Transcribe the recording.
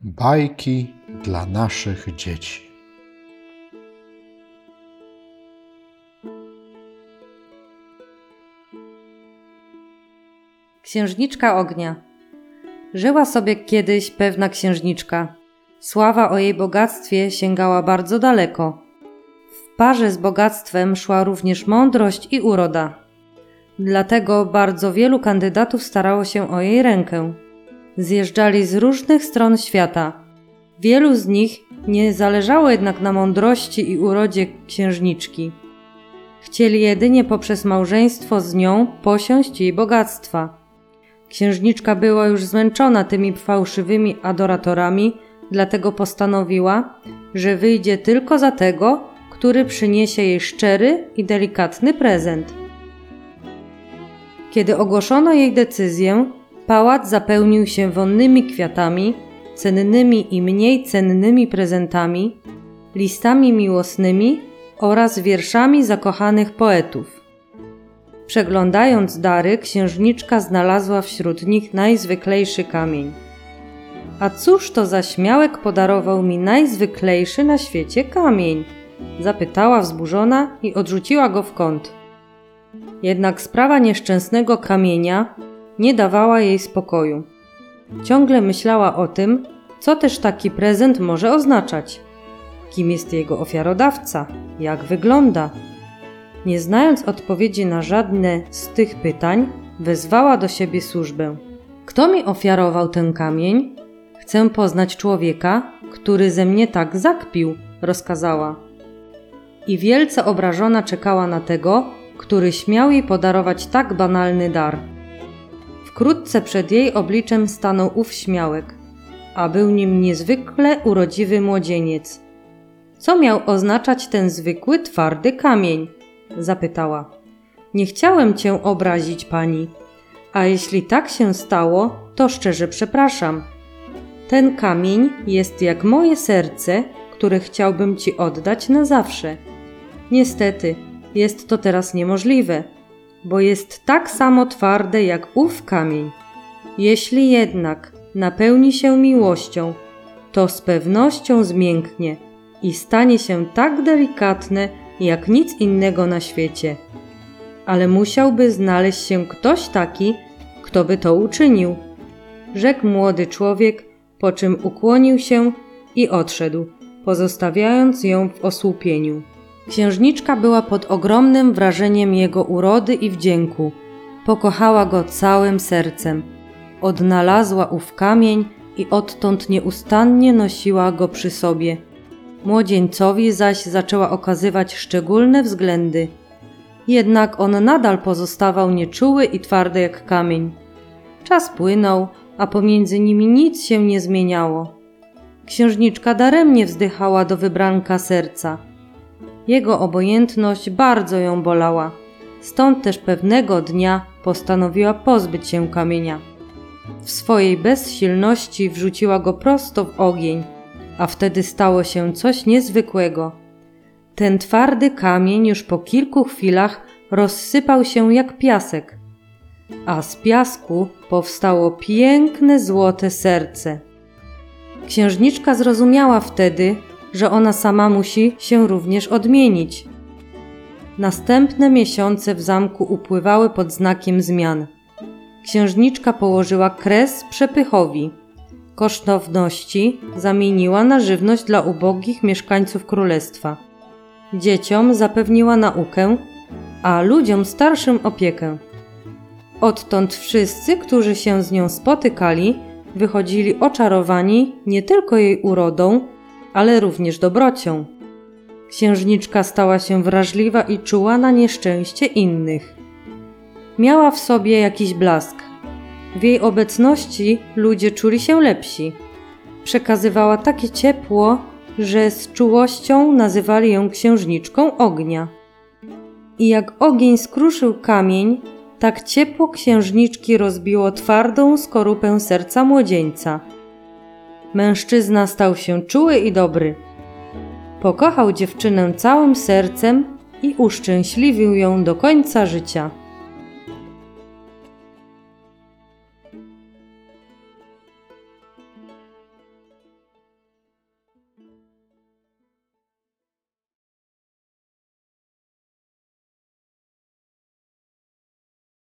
Bajki dla naszych dzieci. Księżniczka ognia. Żyła sobie kiedyś pewna księżniczka. Sława o jej bogactwie sięgała bardzo daleko. W parze z bogactwem szła również mądrość i uroda. Dlatego bardzo wielu kandydatów starało się o jej rękę zjeżdżali z różnych stron świata. Wielu z nich nie zależało jednak na mądrości i urodzie księżniczki. Chcieli jedynie poprzez małżeństwo z nią posiąść jej bogactwa. Księżniczka była już zmęczona tymi fałszywymi adoratorami, dlatego postanowiła, że wyjdzie tylko za tego, który przyniesie jej szczery i delikatny prezent. Kiedy ogłoszono jej decyzję, Pałac zapełnił się wonnymi kwiatami, cennymi i mniej cennymi prezentami, listami miłosnymi oraz wierszami zakochanych poetów. Przeglądając dary, księżniczka znalazła wśród nich najzwyklejszy kamień. A cóż to za śmiałek podarował mi najzwyklejszy na świecie kamień? Zapytała wzburzona i odrzuciła go w kąt. Jednak sprawa nieszczęsnego kamienia nie dawała jej spokoju. Ciągle myślała o tym, co też taki prezent może oznaczać. Kim jest jego ofiarodawca? Jak wygląda? Nie znając odpowiedzi na żadne z tych pytań, wezwała do siebie służbę. Kto mi ofiarował ten kamień? Chcę poznać człowieka, który ze mnie tak zakpił, rozkazała. I wielce obrażona czekała na tego, który śmiał jej podarować tak banalny dar. Wkrótce przed jej obliczem stanął ów śmiałek, a był nim niezwykle urodziwy młodzieniec. Co miał oznaczać ten zwykły, twardy kamień? zapytała. Nie chciałem cię obrazić, pani. A jeśli tak się stało, to szczerze przepraszam. Ten kamień jest jak moje serce, które chciałbym ci oddać na zawsze. Niestety, jest to teraz niemożliwe bo jest tak samo twarde jak ów kamień. Jeśli jednak napełni się miłością, to z pewnością zmięknie i stanie się tak delikatne jak nic innego na świecie. Ale musiałby znaleźć się ktoś taki, kto by to uczynił. Rzekł młody człowiek, po czym ukłonił się i odszedł, pozostawiając ją w osłupieniu. Księżniczka była pod ogromnym wrażeniem jego urody i wdzięku. Pokochała go całym sercem. Odnalazła ów kamień i odtąd nieustannie nosiła go przy sobie. Młodzieńcowi zaś zaczęła okazywać szczególne względy. Jednak on nadal pozostawał nieczuły i twardy jak kamień. Czas płynął, a pomiędzy nimi nic się nie zmieniało. Księżniczka daremnie wzdychała do wybranka serca – jego obojętność bardzo ją bolała. Stąd też pewnego dnia postanowiła pozbyć się kamienia. W swojej bezsilności wrzuciła go prosto w ogień, a wtedy stało się coś niezwykłego. Ten twardy kamień już po kilku chwilach rozsypał się jak piasek, a z piasku powstało piękne złote serce. Księżniczka zrozumiała wtedy, że ona sama musi się również odmienić. Następne miesiące w zamku upływały pod znakiem zmian. Księżniczka położyła kres przepychowi. Kosztowności zamieniła na żywność dla ubogich mieszkańców królestwa. Dzieciom zapewniła naukę, a ludziom starszym opiekę. Odtąd wszyscy, którzy się z nią spotykali, wychodzili oczarowani nie tylko jej urodą, ale również dobrocią. Księżniczka stała się wrażliwa i czuła na nieszczęście innych. Miała w sobie jakiś blask. W jej obecności ludzie czuli się lepsi. Przekazywała takie ciepło, że z czułością nazywali ją księżniczką ognia. I jak ogień skruszył kamień, tak ciepło księżniczki rozbiło twardą skorupę serca młodzieńca – Mężczyzna stał się czuły i dobry. Pokochał dziewczynę całym sercem i uszczęśliwił ją do końca życia.